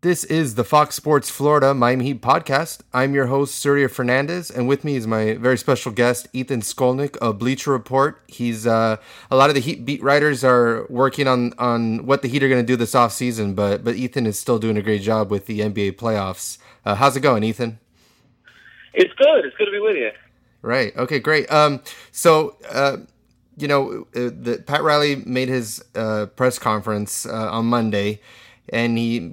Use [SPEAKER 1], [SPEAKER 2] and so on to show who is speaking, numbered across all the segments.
[SPEAKER 1] This is the Fox Sports Florida Miami Heat podcast. I'm your host, Surya Fernandez, and with me is my very special guest, Ethan Skolnick of Bleacher Report. He's uh, a lot of the Heat beat writers are working on on what the Heat are going to do this offseason, but but Ethan is still doing a great job with the NBA playoffs. Uh, how's it going, Ethan?
[SPEAKER 2] It's good. It's good to be with you.
[SPEAKER 1] Right. Okay. Great. Um. So. Uh, you know, uh, the, Pat Riley made his uh, press conference uh, on Monday, and he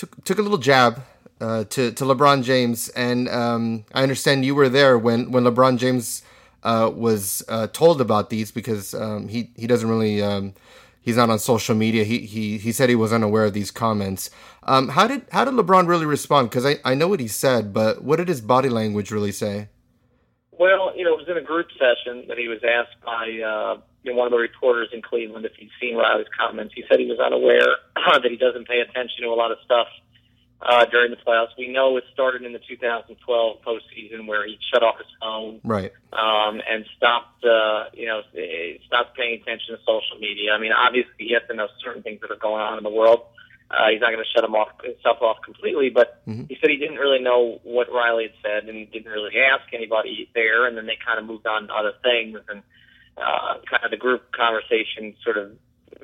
[SPEAKER 1] took took a little jab uh, to to LeBron James, and um, I understand you were there when when LeBron James uh, was uh, told about these because um, he he doesn't really um, he's not on social media. He he he said he was unaware of these comments. Um, how did how did LeBron really respond? Because I I know what he said, but what did his body language really say?
[SPEAKER 2] Well, you know, it was in a group session that he was asked by uh, you know, one of the reporters in Cleveland if he'd seen Riley's comments. He said he was unaware that he doesn't pay attention to a lot of stuff uh, during the playoffs. We know it started in the 2012 postseason where he shut off his phone,
[SPEAKER 1] right,
[SPEAKER 2] um, and stopped, uh, you know, stopped paying attention to social media. I mean, obviously he has to know certain things that are going on in the world. Uh, he's not going to shut him off himself off completely, but mm-hmm. he said he didn't really know what Riley had said and he didn't really ask anybody there. And then they kind of moved on to other things, and uh, kind of the group conversation sort of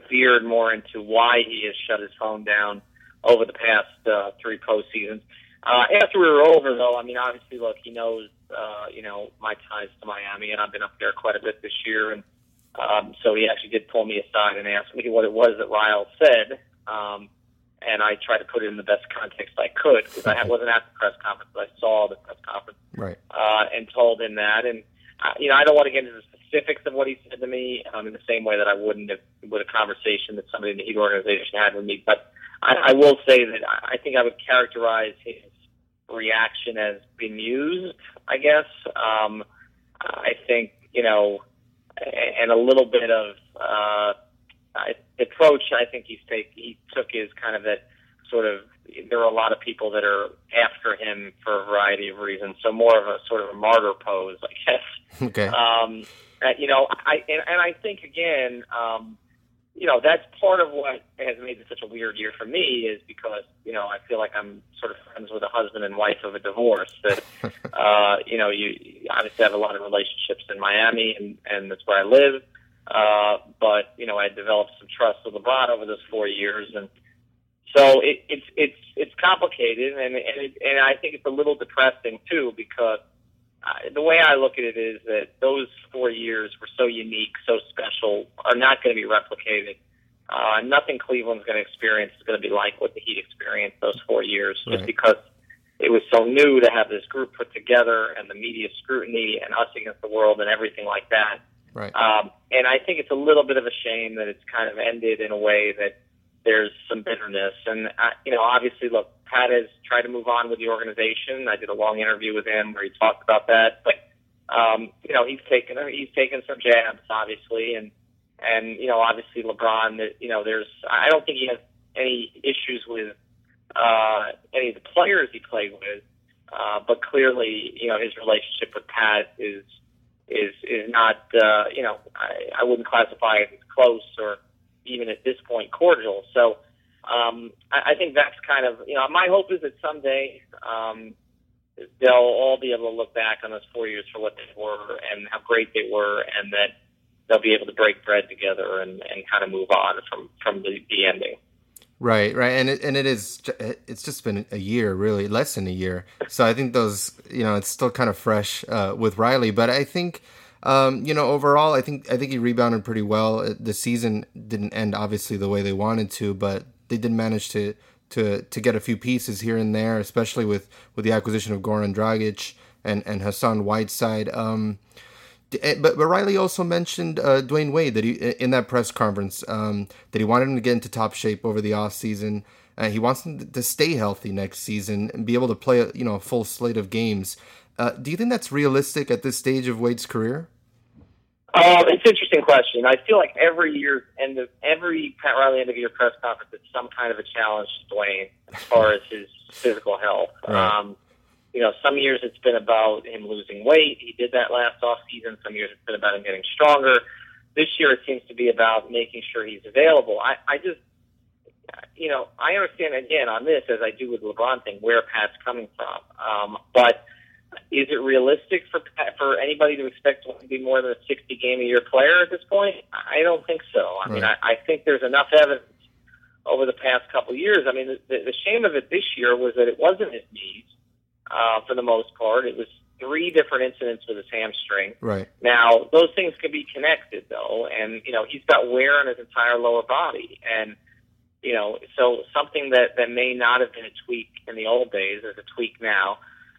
[SPEAKER 2] veered more into why he has shut his phone down over the past uh, three postseasons. Uh, after we were over, though, I mean, obviously, look, he knows, uh, you know, my ties to Miami, and I've been up there quite a bit this year, and um, so he actually did pull me aside and ask me what it was that Riley said. Um, and I tried to put it in the best context I could because I wasn't at the press conference, but I saw the press conference,
[SPEAKER 1] right?
[SPEAKER 2] Uh, and told him that, and uh, you know, I don't want to get into the specifics of what he said to me um, in the same way that I wouldn't have with a conversation that somebody in the Heat organization had with me. But I, I will say that I think I would characterize his reaction as bemused. I guess um, I think you know, and a little bit of uh, approach. I think he's take he took is kind of that sort of there are a lot of people that are after him for a variety of reasons. So more of a sort of a martyr pose, I guess.
[SPEAKER 1] Okay.
[SPEAKER 2] Um, uh, you know, I and, and I think again, um, you know, that's part of what has made this such a weird year for me is because you know I feel like I'm sort of friends with a husband and wife of a divorce. That uh, you know, you obviously have a lot of relationships in Miami, and and that's where I live. Uh, but you know, I developed some trust with LeBron over those four years, and so it, it's it's it's complicated, and and it, and I think it's a little depressing too because uh, the way I look at it is that those four years were so unique, so special, are not going to be replicated. Uh, nothing Cleveland's going to experience is going to be like what the Heat experienced those four years, right. just because it was so new to have this group put together and the media scrutiny and us against the world and everything like that.
[SPEAKER 1] Right.
[SPEAKER 2] Um, and I think it's a little bit of a shame that it's kind of ended in a way that there's some bitterness. And, uh, you know, obviously, look, Pat has tried to move on with the organization. I did a long interview with him where he talked about that. But, um, you know, he's taken, he's taken some jabs, obviously. And, and, you know, obviously LeBron, you know, there's, I don't think he has any issues with, uh, any of the players he played with. Uh, but clearly, you know, his relationship with Pat is, is, is not, uh, you know, I, I wouldn't classify it as close or, even at this point cordial. So um, I, I think that's kind of you know my hope is that someday um, they'll all be able to look back on those four years for what they were and how great they were, and that they'll be able to break bread together and, and kind of move on from from the, the ending.
[SPEAKER 1] Right, right, and it and it is it's just been a year, really less than a year. So I think those, you know, it's still kind of fresh uh, with Riley, but I think um, you know, overall, I think I think he rebounded pretty well. Uh, the season didn't end obviously the way they wanted to, but they did manage to to to get a few pieces here and there, especially with with the acquisition of Goran Dragic and and Hassan Whiteside. Um, but, but Riley also mentioned uh, Dwyane Wade that he in that press conference um, that he wanted him to get into top shape over the off season. Uh, he wants him to stay healthy next season and be able to play you know a full slate of games. Uh, do you think that's realistic at this stage of Wade's career?
[SPEAKER 2] Um, it's an interesting question. I feel like every year, end of every Pat Riley end of year press conference, it's some kind of a challenge to Dwyane as far as his physical health. Right. Um, you know, some years it's been about him losing weight. He did that last off season. Some years it's been about him getting stronger. This year it seems to be about making sure he's available. I, I just, you know, I understand again on this as I do with LeBron thing where Pat's coming from, um, but is it realistic for for anybody to expect to be more than a 60 game a year player at this point? I don't think so. I right. mean, I, I think there's enough evidence over the past couple years. I mean, the, the shame of it this year was that it wasn't his knees uh, for the most part. It was three different incidents with his hamstring.
[SPEAKER 1] Right.
[SPEAKER 2] Now, those things can be connected though, and you know he's got wear on his entire lower body, and you know so something that that may not have been a tweak in the old days is a tweak now.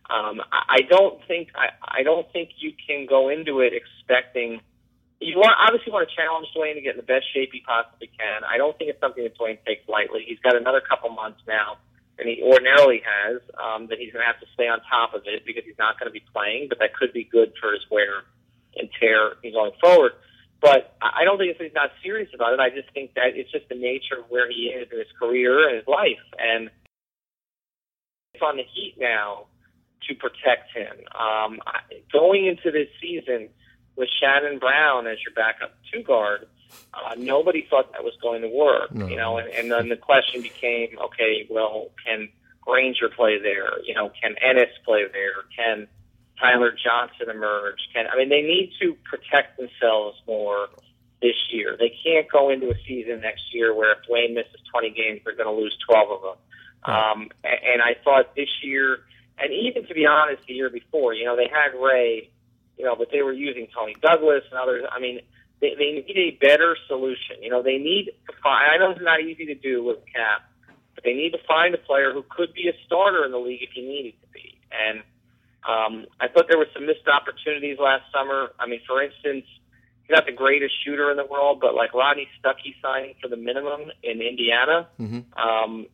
[SPEAKER 2] Um, I, I don't think I, I don't think you can go into it expecting. You want obviously want to challenge Dwyane to get in the best shape he possibly can. I don't think it's something that Dwyane takes lightly. He's got another couple months now and he ordinarily has, um, that he's going to have to stay on top of it because he's not going to be playing, but that could be good for his wear and tear going forward. But I don't think he's not serious about it. I just think that it's just the nature of where he is in his career and his life. And it's on the Heat now to protect him. Um, going into this season with Shannon Brown as your backup two guard, uh, nobody thought that was going to work, no. you know, and, and then the question became, okay, well, can Granger play there? You know, can Ennis play there? Can Tyler Johnson emerge? Can I mean they need to protect themselves more this year. They can't go into a season next year where if Dwyane misses 20 games, they're going to lose 12 of them. Um, and I thought this year, and even to be honest, the year before, you know, they had Ray, you know, but they were using Toney Douglas and others. I mean, they, they need a better solution. You know, they need to find. I know it's not easy to do with cap, but they need to find a player who could be a starter in the league if he needed to be. And um, I thought there were some missed opportunities last summer. I mean, for instance, he's not the greatest shooter in the world, but like Rodney Stuckey signing for the minimum in Indiana mm-hmm. um,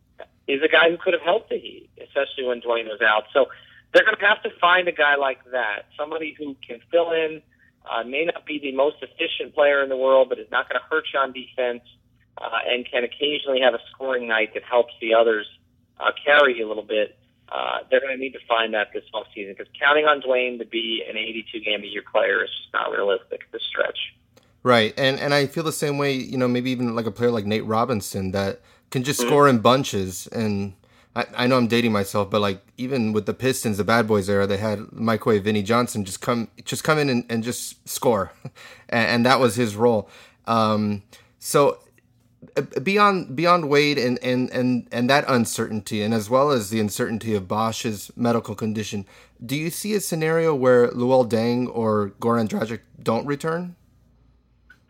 [SPEAKER 2] is a guy who could have helped the Heat, especially when Dwyane was out. So they're going to have to find a guy like that, somebody who can fill in uh, may not be the most efficient player in the world, but is not going to hurt you on defense, uh, and can occasionally have a scoring night that helps the others uh, carry you a little bit. Uh, they're going to need to find that this offseason because counting on Dwyane to be an 82 game a year player is just not realistic at this stretch.
[SPEAKER 1] Right, and and I feel the same way. You know, maybe even like a player like Nate Robinson that can just mm-hmm. score in bunches and I, I know I'm dating myself, but like even with the Pistons, the Bad Boys era, they had Microwave Vinnie Johnson just come just come in and, and just score, and, and, that was his role. Um, so uh, beyond beyond Wade and, and and and that uncertainty, and as well as the uncertainty of Bosh's medical condition, do you see a scenario where Luol Deng or Goran Dragic don't return?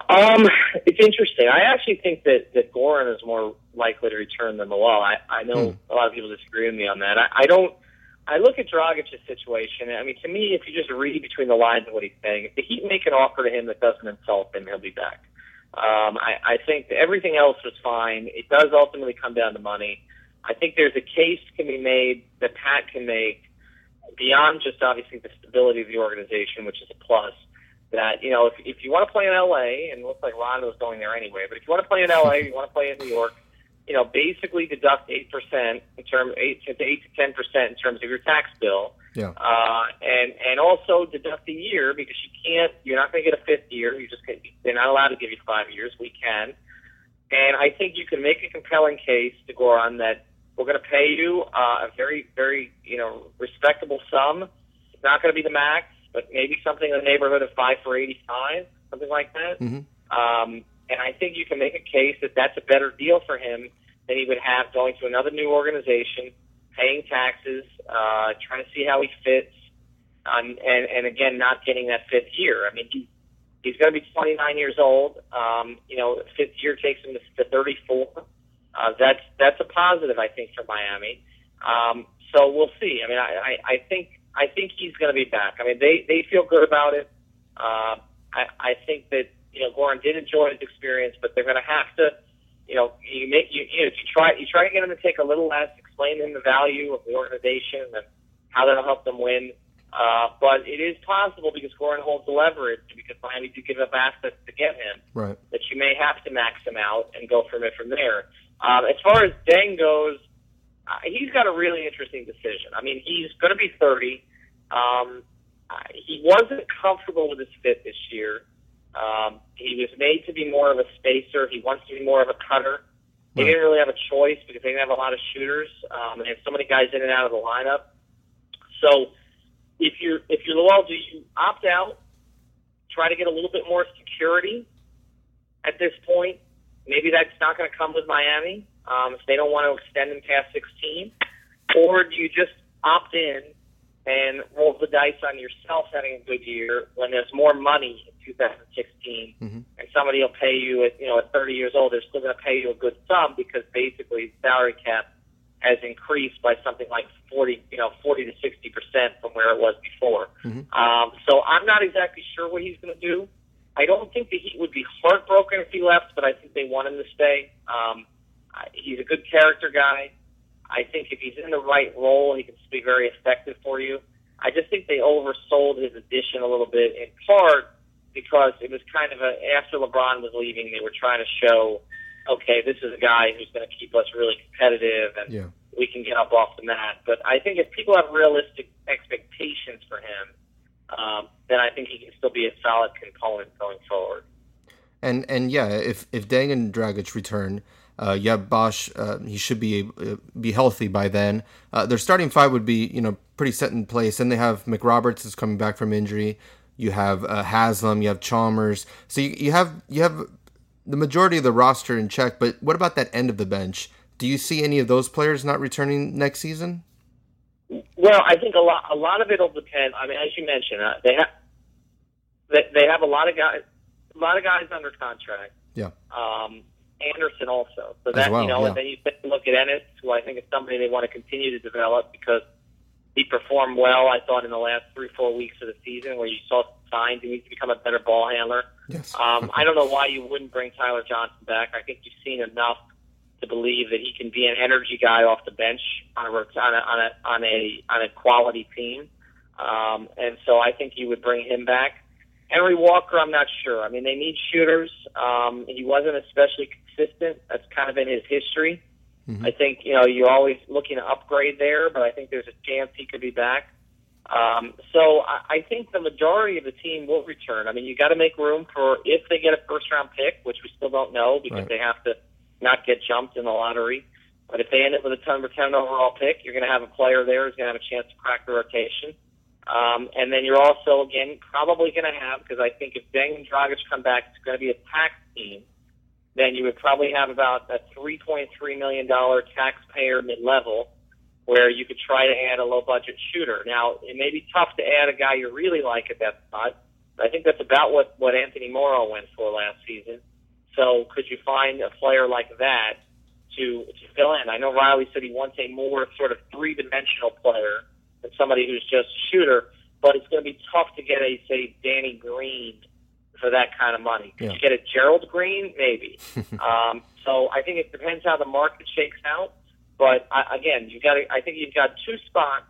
[SPEAKER 2] Um, it's interesting. I actually think that that Goran is more likely to return than Luol. I I know hmm. a lot of people disagree with me on that. I, I don't. I look at Dragic's situation. I mean, to me, if you just read between the lines of what he's saying, if the Heat make an offer to him that doesn't insult him, he'll be back. Um, I, I think everything else was fine. It does ultimately come down to money. I think there's a case can be made that Pat can make beyond just obviously the stability of the organization, which is a plus that you know if if you want to play in LA and it looks like Rondo's going there anyway, but if you want to play in LA, you want to play in New York, you know, basically deduct eight percent in terms eight to eight to ten percent in terms of your tax bill.
[SPEAKER 1] Yeah. Uh,
[SPEAKER 2] and and also deduct a year because you can't. You're not going to get a fifth year. You just they're not allowed to give you five years. We can. And I think you can make a compelling case to Goran that we're going to pay you uh, a very very you know respectable sum. It's not going to be the max but maybe something in the neighborhood of five for 85, something like that.
[SPEAKER 1] Mm-hmm.
[SPEAKER 2] Um, and I think you can make a case that that's a better deal for him than he would have going to another new organization, paying taxes, uh, trying to see how he fits, um, and, and again, not getting that fifth year. I mean, he, he's going to be 29 years old. Um, you know, fifth year takes him to, to 34. Uh, that's that's a positive, I think, for Miami. Um, so we'll see. I mean, I, I, I think I think he's going to be back. I mean, they they feel good about it. Uh, I I think that you know Goran did enjoy his experience, but they're going to have to, you know, you make you you know you try you try to get him to take a little less, explain him the value of the organization and how that'll help them win. Uh, but it is possible because Goran holds the leverage because Miami did give up assets to get him.
[SPEAKER 1] Right.
[SPEAKER 2] That you may have to max him out and go from it from there. Um, as far as Deng goes, he's got a really interesting decision. I mean, he's going to be 30. Um, he wasn't comfortable with his fit this year. Um, he was made to be more of a spacer. He wants to be more of a cutter. They didn't really have a choice because they didn't have a lot of shooters. Um, and they have so many guys in and out of the lineup. So if you're if you're Luol, do you opt out, try to get a little bit more security at this point? Maybe that's not going to come with Miami um, if they don't want to extend them past 16, or do you just opt in and roll the dice on yourself having a good year when there's more money in 2016, mm-hmm. and somebody will pay you at you know at 30 years old, they're still going to pay you a good sum because basically the salary cap has increased by something like 40, you know, 40 to 60 percent from where it was before. Mm-hmm. Um, so I'm not exactly sure what he's going to do. I don't think the Heat would be heartbroken if he left, but I think they want him to stay. Um, he's a good character guy. I think if he's in the right role, he can be very effective for you. I just think they oversold his addition a little bit, in part because it was kind of a after LeBron was leaving, they were trying to show, okay, this is a guy who's going to keep us really competitive, and yeah. we can get up off the mat. But I think if people have realistic expectations for him, um, then I think he can still be a solid component going forward.
[SPEAKER 1] And and yeah, if if Deng and Dragic return, uh, yeah, Bosh, uh, he should be uh, be healthy by then. Uh, their starting five would be, you know, pretty set in place. And they have McRoberts is coming back from injury. You have uh, Haslem. You have Chalmers. So you, you have you have the majority of the roster in check. But what about that end of the bench? Do you see any of those players not returning next season?
[SPEAKER 2] Well, I think a lot a lot of it will depend. I mean, as you mentioned, uh, they have they, they have a lot of guys a lot of guys under contract.
[SPEAKER 1] Yeah.
[SPEAKER 2] Um, Anderson also. So that well, you know, yeah. and then you look at Ennis, who I think is somebody they want to continue to develop because he performed well. I thought in the last three four weeks of the season, where you saw signs he needs to become a better ball handler.
[SPEAKER 1] Yes.
[SPEAKER 2] Um, I don't know why you wouldn't bring Tyler Johnson back. I think you've seen enough to believe that he can be an energy guy off the bench on a on a on a on a, on a quality team. Um, and so I think you would bring him back. Henry Walker, I'm not sure. I mean, they need shooters. Um, he wasn't especially consistent. That's kind of in his history. Mm-hmm. I think you know you're always looking to upgrade there, but I think there's a chance he could be back. Um, so I, I think the majority of the team will return. I mean, you got to make room for if they get a first round pick, which we still don't know because right. they have to not get jumped in the lottery. But if they end up with a number 10 overall pick, you're going to have a player there who's going to have a chance to crack the rotation. Um, and then you're also, again, probably going to have, because I think if Deng and Dragic come back, it's going to be a tax team then you would probably have about a $3.3 million taxpayer mid-level where you could try to add a low-budget shooter. Now, it may be tough to add a guy you really like at that spot. I think that's about what, what Anthony Morrow went for last season. So could you find a player like that to, to fill in? I know Riley said he wants a more sort of three-dimensional player than somebody who's just a shooter, but it's going to be tough to get a, say, Danny Green – for that kind of money. Could yeah. you get a Gerald Green? Maybe. um, so I think it depends how the market shakes out. But I, again, you got. I think you've got two spots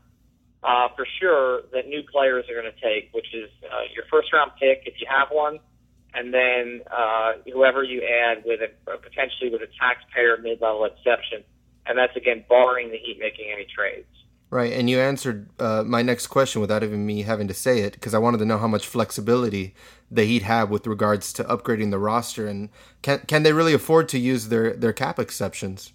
[SPEAKER 2] uh, for sure that new players are going to take, which is uh, your first round pick if you have one, and then uh, whoever you add with a potentially with a taxpayer mid level exception, and that's again barring the Heat making any trades.
[SPEAKER 1] Right, and you answered uh, my next question without even me having to say it because I wanted to know how much flexibility the Heat have with regards to upgrading the roster, and can can they really afford to use their their cap exceptions?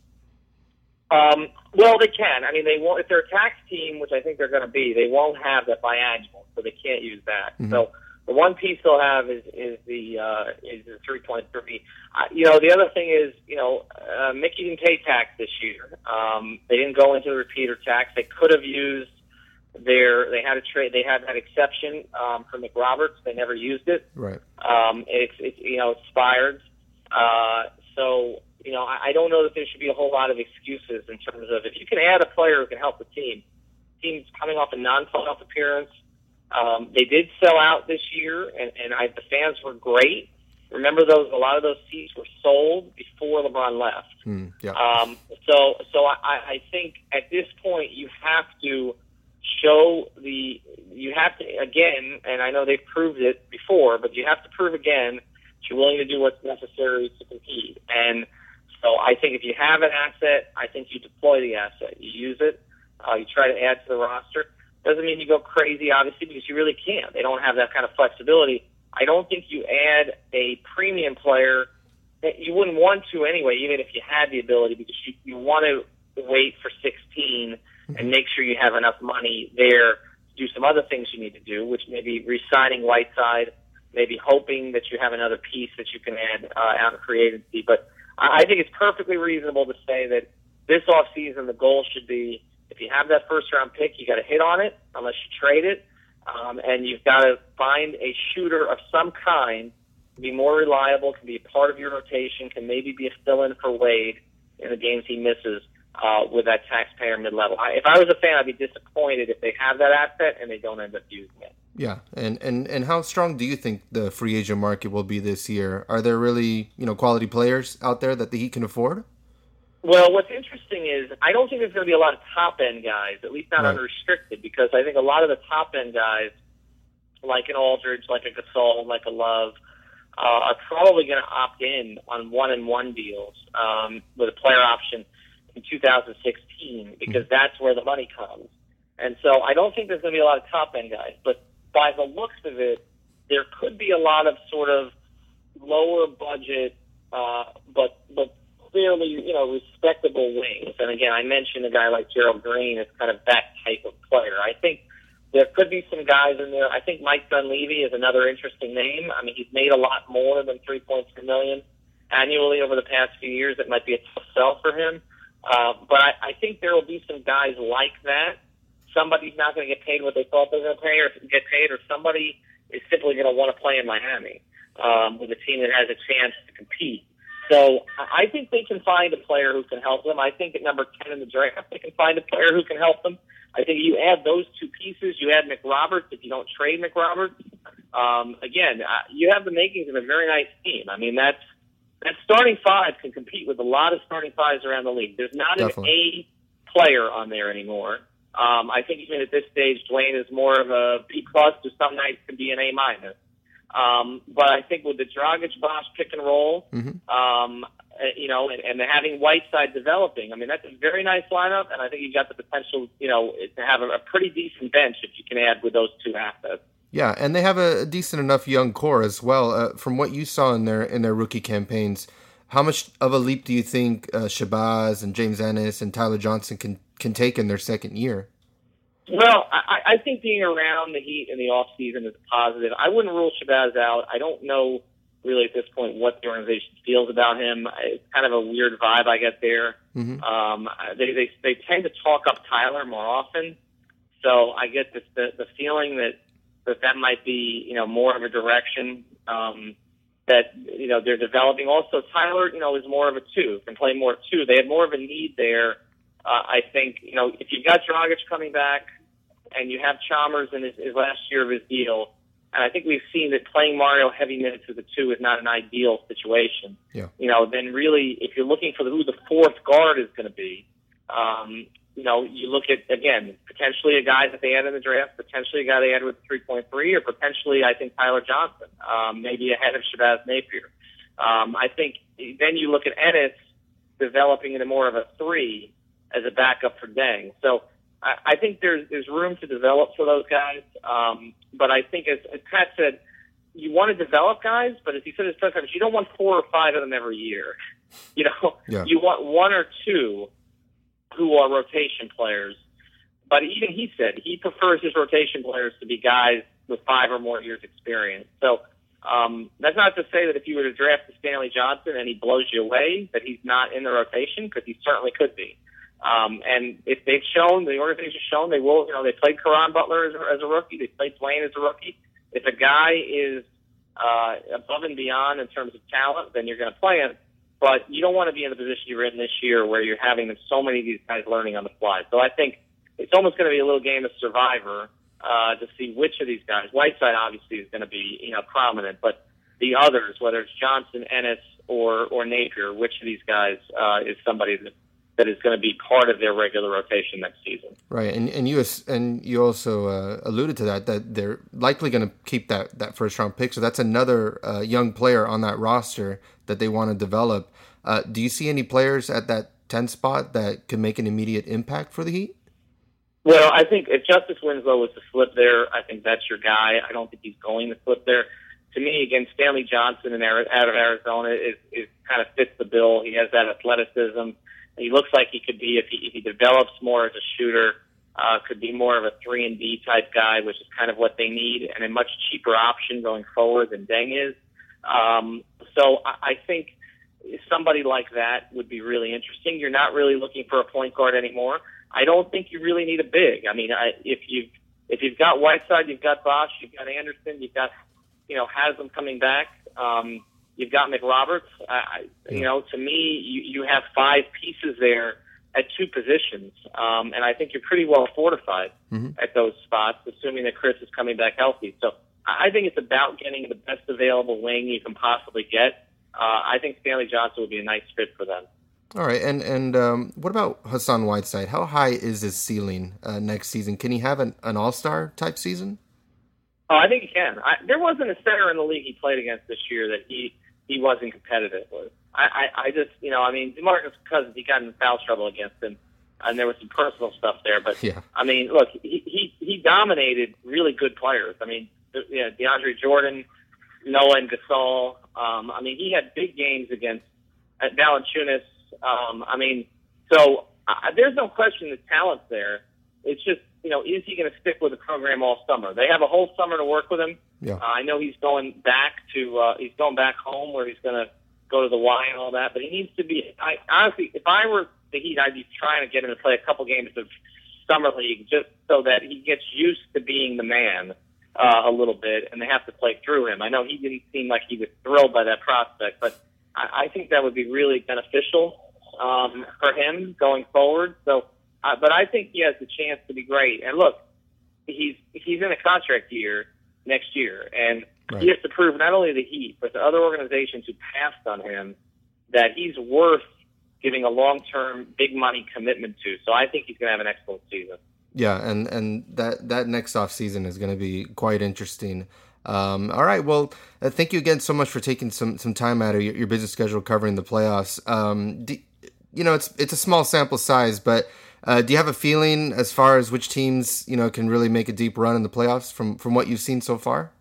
[SPEAKER 2] Um, well, they can. I mean, they won't if they're a tax team, which I think they're going to be. They won't have that biannual, so they can't use that. Mm-hmm. So the one piece they'll have is is the uh, is the three point three. Uh, you know, the other thing is, you know, uh, Micky didn't pay tax this year. Um, they didn't go into the repeater tax. They could have used their. They had a trade. They had that exception um, for McRoberts. They never used it.
[SPEAKER 1] Right.
[SPEAKER 2] Um, it's it, you know expired. Uh, so you know, I, I don't know that there should be a whole lot of excuses in terms of if you can add a player who can help the team. Team's coming off a non-playoff appearance um, they did sell out this year, and, and I, the fans were great. Remember those? A lot of those seats were sold before LeBron left.
[SPEAKER 1] Mm, yeah.
[SPEAKER 2] Um, so, so I, I think at this point you have to show the you have to again, and I know they've proved it before, but you have to prove again that you're willing to do what's necessary to compete. And so, I think if you have an asset, I think you deploy the asset, you use it, uh, you try to add to the roster. Doesn't mean you go crazy, obviously, because you really can't. They don't have that kind of flexibility. I don't think you add a premium player you wouldn't want to anyway, even if you had the ability, because you, you want to wait for 16 and make sure you have enough money there to do some other things you need to do, which may be re-signing Whiteside, maybe hoping that you have another piece that you can add uh, out of free agency. But I think it's perfectly reasonable to say that this off season the goal should be if you have that first round pick, you got to hit on it unless you trade it, um, and you've got to find a shooter of some kind to be more reliable, can be part of your rotation, can maybe be a fill-in for Wade in the games he misses uh, with that taxpayer mid-level. If I was a fan, I'd be disappointed if they have that asset and they don't end up using it.
[SPEAKER 1] Yeah, and, and, and how strong do you think the free agent market will be this year? Are there really you know quality players out there that the Heat can afford?
[SPEAKER 2] Well, what's interesting is I don't think there's going to be a lot of top end guys, at least not right. unrestricted, because I think a lot of the top end guys, like an Aldridge, like a Gasol, like a Love, uh, are probably going to opt in on one and one deals um, with a player option in 2016 because mm-hmm. that's where the money comes. And so I don't think there's going to be a lot of top end guys, but by the looks of it, there could be a lot of sort of lower budget, uh, but but clearly you know respectable wings. And again, I mentioned a guy like Gerald Green as kind of that type of player. I think there could be some guys in there. I think Mike Dunleavy is another interesting name. I mean, he's made a lot more than three point two million annually over the past few years. It might be a tough sell for him. Uh, but I, I think there will be some guys like that somebody's not going to get paid what they thought they were going to pay or get paid, or somebody is simply going to want to play in Miami um, with a team that has a chance to compete. So I think they can find a player who can help them. I think at number 10 in the draft, they can find a player who can help them. I think you add those two pieces. You add McRoberts if you don't trade McRoberts. Um, again, uh, you have the makings of a very nice team. I mean, that's that starting five can compete with a lot of starting fives around the league. There's not Definitely. an A player on there anymore. Um, I think even at this stage, Dwyane is more of a B plus. To some nights can be an A minus. Um, but I think with the Dragic Bosh pick and roll, mm-hmm. um, you know, and, and having Whiteside developing, I mean, that's a very nice lineup, and I think you've got the potential, you know, to have a, a pretty decent bench if you can add with those two assets.
[SPEAKER 1] Yeah, and they have a decent enough young core as well. Uh, from what you saw in their in their rookie campaigns, how much of a leap do you think uh, Shabazz and James Ennis and Tyler Johnson can can take in their second year?
[SPEAKER 2] Well, I, I think being around the Heat in the off season is positive. I wouldn't rule Shabazz out. I don't know really at this point what the organization feels about him. It's kind of a weird vibe I get there. Mm-hmm. Um, they, they they tend to talk up Tyler more often, so I get this, the the feeling that that that might be you know more of a direction um, that you know they're developing. Also, Tyler you know is more of a two, can play more two. They have more of a need there uh, I think you know if you've got Dragic coming back and you have Chalmers in his, his last year of his deal, and I think we've seen that playing Mario heavy minutes with the two is not an ideal situation.
[SPEAKER 1] Yeah.
[SPEAKER 2] You know, then really, if you're looking for the, who the fourth guard is going to be, um, you know, you look at again potentially a guy that they add in the draft, potentially a guy they add with 3.3, or potentially I think Tyler Johnson, um, maybe ahead of Shabazz Napier. Um, I think then you look at Ennis developing into more of a three as a backup for Deng. So I, I think there's there's room to develop for those guys. Um, but I think as, as Pat said, you want to develop guys, but as he said his press conference, you don't want four or five of them every year. You know, yeah. you want one or two who are rotation players. But even he said he prefers his rotation players to be guys with five or more years experience. So um, that's not to say that if you were to draft Stanley Johnson and he blows you away, that he's not in the rotation because he certainly could be. Um, and if they've shown, the organization's shown they will, you know, they played Caron Butler as, as a rookie, they played Dwyane as a rookie. If a guy is uh, above and beyond in terms of talent, then you're going to play him. But you don't want to be in the position you're in this year where you're having so many of these guys learning on the fly. So I think it's almost going to be a little game of survivor uh, to see which of these guys. Whiteside obviously is going to be, you know, prominent, but the others, whether it's Johnson, Ennis, or or Napier, which of these guys uh, is somebody that that is going to be part of their regular rotation next season.
[SPEAKER 1] Right, and and you and you also uh, alluded to that that they're likely going to keep that that first round pick. So that's another uh, young player on that roster that they want to develop. Uh, do you see any players at that ten spot that could make an immediate impact for the Heat?
[SPEAKER 2] Well, I think if Justice Winslow was to slip there, I think that's your guy. I don't think he's going to slip there. to me, again, Stanley Johnson in, out of Arizona is, is kind of fits the bill. He has that athleticism. He looks like he could be if he, if he develops more as a shooter. Uh, could be more of a three and D type guy, which is kind of what they need, and a much cheaper option going forward than Deng is. Um, so I, I think somebody like that would be really interesting. You're not really looking for a point guard anymore. I don't think you really need a big. I mean, I, if you've if you've got Whiteside, you've got Bosh, you've got Anderson, you've got you know Haslem coming back. Um, you've got McRoberts. I, you know, to me, you, you have five pieces there at two positions, um, and I think you're pretty well fortified mm-hmm. at those spots, assuming that Chris is coming back healthy. So I think it's about getting the best available wing you can possibly get. Uh, I think Stanley Johnson would be a nice fit for them.
[SPEAKER 1] All right, and and um, what about Hassan Whiteside? How high is his ceiling uh, next season? Can he have an, an All Star type season?
[SPEAKER 2] Oh, I think he can. I, there wasn't a center in the league he played against this year that he he wasn't competitive with. I, I, I just, you know, I mean, DeMarcus Cousins, he got in foul trouble against him, and there was some personal stuff there. But
[SPEAKER 1] yeah.
[SPEAKER 2] I mean, look, he he, he dominated really good players. I mean, you know, DeAndre Jordan, Noah and Gasol. Um, I mean, he had big games against uh, Valanciunas. Um, I mean, so uh, there's no question the talent's there. It's just, you know, is he going to stick with the program all summer? They have a whole summer to work with him.
[SPEAKER 1] Yeah. Uh,
[SPEAKER 2] I know he's going back to uh, he's going back home where he's going to go to the Y and all that. But he needs to be. I honestly, if I were the Heat, I'd be trying to get him to play a couple games of summer league just so that he gets used to being the man uh, a little bit, and they have to play through him. I know he didn't seem like he was thrilled by that prospect, but I, I think that would be really beneficial um, for him going forward. So, uh, but I think he has the chance to be great. And look, he's he's in a contract year next year, and right. he has to prove not only the Heat but the other organizations who passed on him that he's worth giving a long-term, big money commitment to. So I think he's going to have an excellent season.
[SPEAKER 1] Yeah, and and that that next off season is going to be quite interesting. Um, all right, well, uh, thank you again so much for taking some some time out of your, your busy schedule covering the playoffs. Um, do, you know, it's it's a small sample size, but uh, do you have a feeling as far as which teams you know can really make a deep run in the playoffs from from what you've seen so far?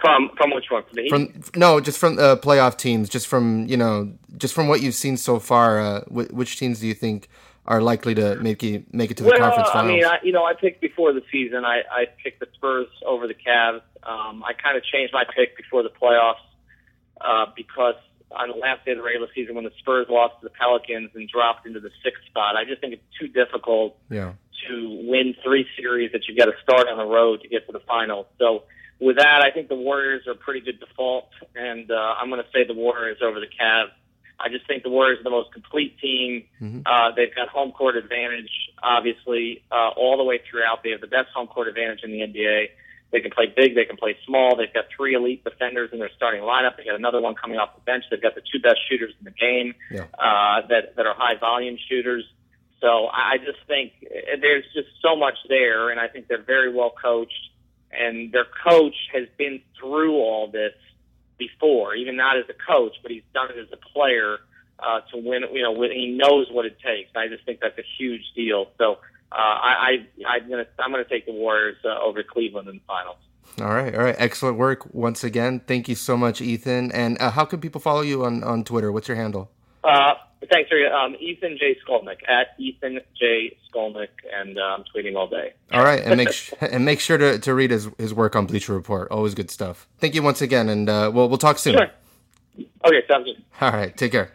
[SPEAKER 2] From from which one?
[SPEAKER 1] From, from no, just from uh, playoff teams. Just from you know, just from what you've seen so far. Uh, which teams do you think are likely to make it make it to the
[SPEAKER 2] well,
[SPEAKER 1] conference finals?
[SPEAKER 2] I mean, I, you know, I picked before the season. I, I picked the Spurs over the Cavs. Um, I kind of changed my pick before the playoffs uh, because on the last day of the regular season, when the Spurs lost to the Pelicans and dropped into the sixth spot, I just think it's too difficult
[SPEAKER 1] yeah.
[SPEAKER 2] to win three series that you've got to start on the road to get to the finals. So with that, I think the Warriors are a pretty good default, and uh, I'm going to say the Warriors over the Cavs. I just think the Warriors are the most complete team. Mm-hmm. Uh, they've got home court advantage, obviously, uh, all the way throughout. They have the best home court advantage in the NBA. They can play big. They can play small. They've got three elite defenders in their starting lineup. They got another one coming off the bench. They've got the two best shooters in the game
[SPEAKER 1] yeah.
[SPEAKER 2] uh, that that are high volume shooters. So I just think there's just so much there, and I think they're very well coached. And their coach has been through all this before, even not as a coach, but he's done it as a player uh, to win. You know, he knows what it takes. I just think that's a huge deal. So uh, I, I I'm gonna I'm gonna take the Warriors uh, over Cleveland in the finals.
[SPEAKER 1] All right, all right, excellent work once again. Thank you so much, Ethan. And uh, how can people follow you on on Twitter? What's your handle?
[SPEAKER 2] Uh, thanks for um, Ethan J Skolnick at Ethan J Skolnick, and uh, I'm tweeting all day.
[SPEAKER 1] All right, and make sh- and make sure to, to read his his work on Bleacher Report. Always good stuff. Thank you once again, and uh, we'll we'll talk soon.
[SPEAKER 2] Sure. Okay, sounds good.
[SPEAKER 1] All right, take care.